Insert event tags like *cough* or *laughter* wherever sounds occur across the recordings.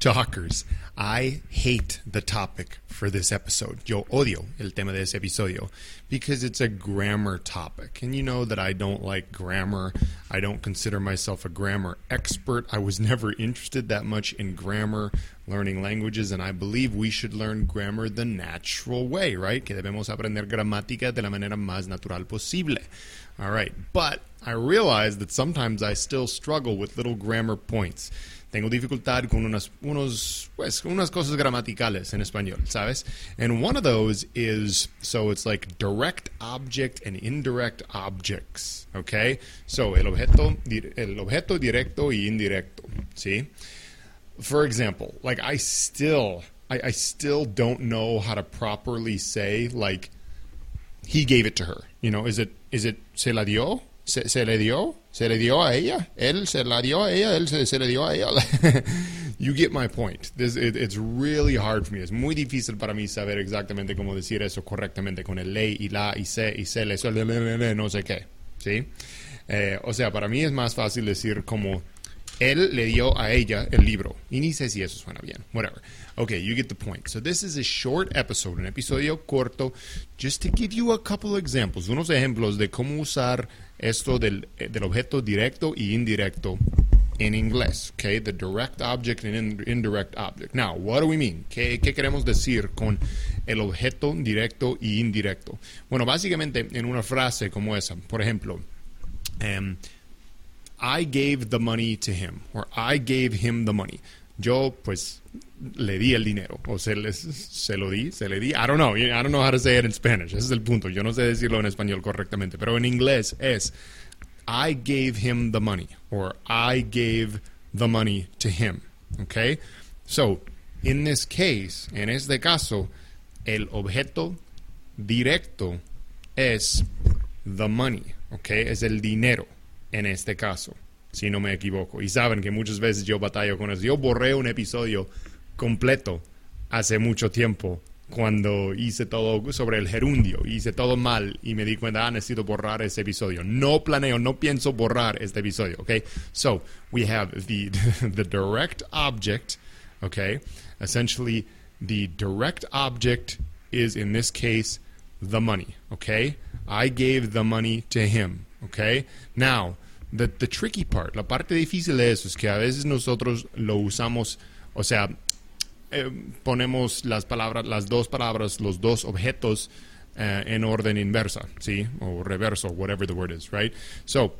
Talkers, I hate the topic for this episode. Yo odio el tema de ese episodio because it's a grammar topic. And you know that I don't like grammar. I don't consider myself a grammar expert. I was *laughs* never interested that much in grammar, learning languages, and I believe we should learn grammar the natural way, right? Que debemos aprender gramática de la manera más natural posible. All right. But I realize that sometimes I still struggle with little grammar points tengo dificultad con unas, unos, pues, unas cosas gramaticales en español, ¿sabes? And one of those is, so it's like direct object and indirect objects, okay? So el objeto, el objeto directo y indirecto, ¿sí? For example, like I still, I, I still don't know how to properly say, like, he gave it to her. You know, is it, is it se la dio? se, le dio, se le dio a ella, él se la dio a ella, él se, le dio a ella. *laughs* you get my point. This, it, it's really hard for me. Es muy difícil para mí saber exactamente cómo decir eso correctamente con el ley y la y se y se le, le, le, le, no sé qué. ¿Sí? Eh, o sea, para mí es más fácil decir como él le dio a ella el libro. Y ni sé si eso suena bien. Whatever. Okay, you get the point. So this is a short episode, un episodio corto, just to give you a couple examples, unos ejemplos de cómo usar esto del, eh, del objeto directo y indirecto en inglés. Okay, the direct object and indirect object. Now, what do we mean? ¿Qué, ¿Qué queremos decir con el objeto directo y indirecto? Bueno, básicamente en una frase como esa, por ejemplo, um, I gave the money to him, or I gave him the money. Yo, pues, le di el dinero, o se, les, se lo di, se le di. I don't know, I don't know how to say it in Spanish. Ese es el punto. Yo no sé decirlo en español correctamente, pero en inglés es I gave him the money, or I gave the money to him. Okay? So, in this case, en este caso, el objeto directo es the money, okay? Es el dinero en este caso, si no me equivoco. Y saben que muchas veces yo batallo con eso. Yo borré un episodio completo hace mucho tiempo cuando hice todo sobre el gerundio, hice todo mal y me di cuenta, ah, necesito borrar ese episodio. No planeo, no pienso borrar este episodio, okay? So, we have the, *laughs* the direct object, okay? Essentially, the direct object is, in this case, the money, okay? I gave the money to him, okay? Now, the, the tricky part, la parte difícil de eso es que a veces nosotros lo usamos, o sea, eh, ponemos las palabras, las dos palabras, los dos objetos uh, en orden inversa, ¿sí? O reverso, whatever the word is, right? So,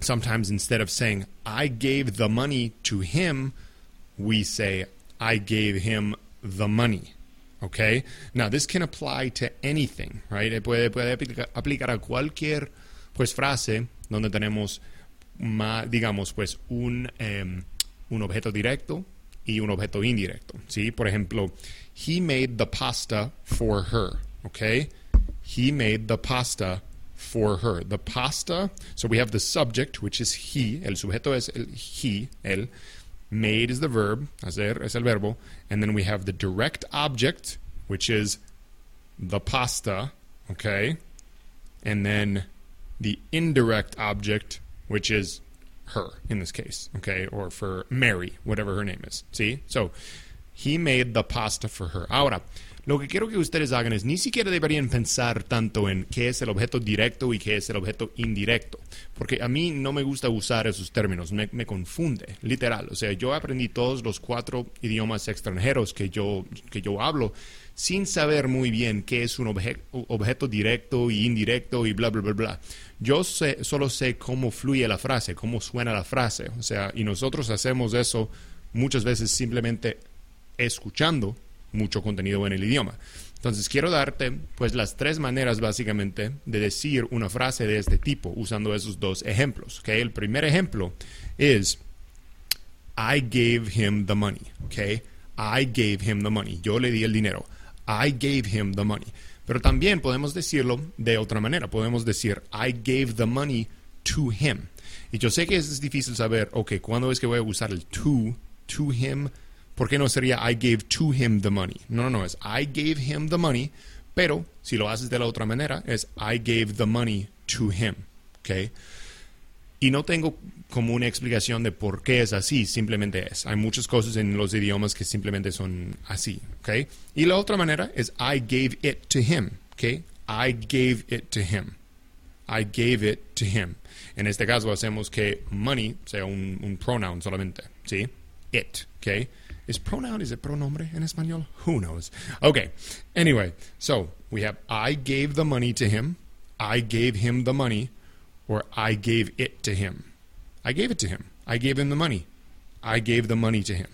sometimes instead of saying, I gave the money to him, we say, I gave him the money. Okay? Now, this can apply to anything, right? Puede, puede aplicar a cualquier pues frase donde tenemos, digamos, pues un, um, un objeto directo y un objeto indirecto. ¿sí? Por ejemplo, he made the pasta for her. Okay? He made the pasta for her. The pasta, so we have the subject, which is he. El sujeto es el he, el. Made is the verb, hacer es el verbo. And then we have the direct object, which is the pasta. Okay? And then the indirect object, which is her in this case, okay, or for Mary, whatever her name is. See? So, he made the pasta for her. Ahora, lo que quiero que ustedes hagan es ni siquiera deberían pensar tanto en qué es el objeto directo y qué es el objeto indirecto, porque a mí no me gusta usar esos términos, me, me confunde, literal. O sea, yo aprendí todos los cuatro idiomas extranjeros que yo, que yo hablo sin saber muy bien qué es un objeto directo y indirecto y bla, bla, bla, bla. Yo sé, solo sé cómo fluye la frase, cómo suena la frase. O sea, y nosotros hacemos eso muchas veces simplemente escuchando mucho contenido en el idioma. Entonces quiero darte pues las tres maneras básicamente de decir una frase de este tipo usando esos dos ejemplos. ¿okay? El primer ejemplo es I gave him the money. ¿okay? I gave him the money. Yo le di el dinero. I gave him the money. Pero también podemos decirlo de otra manera. Podemos decir, I gave the money to him. Y yo sé que es difícil saber, ok, ¿cuándo es que voy a usar el to, to him? ¿Por qué no sería I gave to him the money? No, no, no, es I gave him the money, pero si lo haces de la otra manera, es I gave the money to him. ¿Ok? Y no tengo como una explicación de por qué es así, simplemente es. Hay muchas cosas en los idiomas que simplemente son así, ¿ok? Y la otra manera es I gave it to him, ¿ok? I gave it to him. I gave it to him. En este caso hacemos que money sea un, un pronoun solamente, ¿sí? It, ¿ok? ¿Es pronoun? is it pronombre in español? Who knows? Okay. Anyway, so we have I gave the money to him. I gave him the money. or I gave it to him. I gave it to him. I gave him the money. I gave the money to him.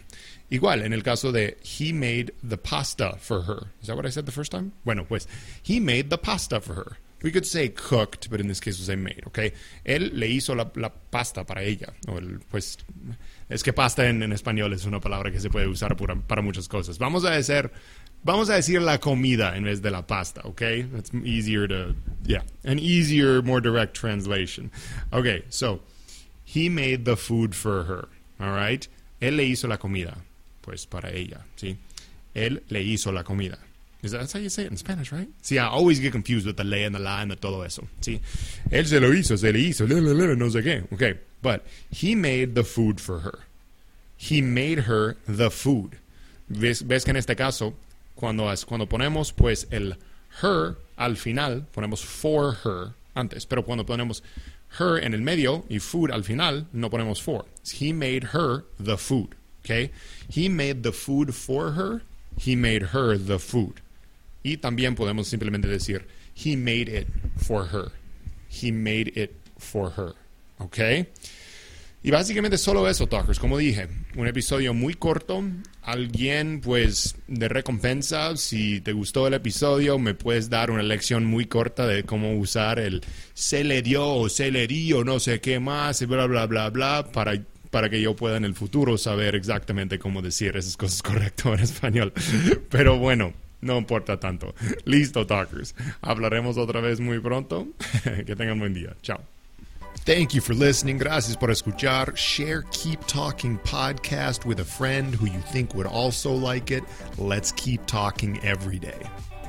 Igual, en el caso de he made the pasta for her. Is that what I said the first time? Bueno, pues he made the pasta for her. We could say cooked, but in this case we say made, okay? Él le hizo la, la pasta para ella. O el, pues es que pasta en, en, español es una palabra que se puede usar para, para muchas cosas. Vamos a decir Vamos a decir la comida en vez de la pasta, okay? That's easier to, yeah, an easier, more direct translation. Okay, so he made the food for her, all right? Él le hizo la comida, pues para ella, ¿sí? Él le hizo la comida. Is that, that's how you say it in Spanish, right? See, I always get confused with the le and the la and the todo eso. See, él se lo hizo, se le hizo, le, le, le, no sé qué. Okay, but he made the food for her. He made her the food. ¿Ves, ves que en este caso cuando, cuando ponemos pues el her al final, ponemos for her antes, pero cuando ponemos her en el medio y food al final, no ponemos for. He made her the food, okay? He made the food for her, he made her the food. Y también podemos simplemente decir, he made it for her. He made it for her, okay? Y básicamente solo eso, Talkers. Como dije, un episodio muy corto. Alguien, pues, de recompensa, si te gustó el episodio, me puedes dar una lección muy corta de cómo usar el se le dio o se le dio, no sé qué más, bla, bla, bla, bla, para, para que yo pueda en el futuro saber exactamente cómo decir esas cosas *laughs* correcto en español. Pero bueno. No importa tanto. *laughs* Listo, Talkers. Hablaremos otra vez muy pronto. *laughs* que tengan buen día. Chao. Thank you for listening. Gracias por escuchar. Share Keep Talking podcast with a friend who you think would also like it. Let's keep talking every day.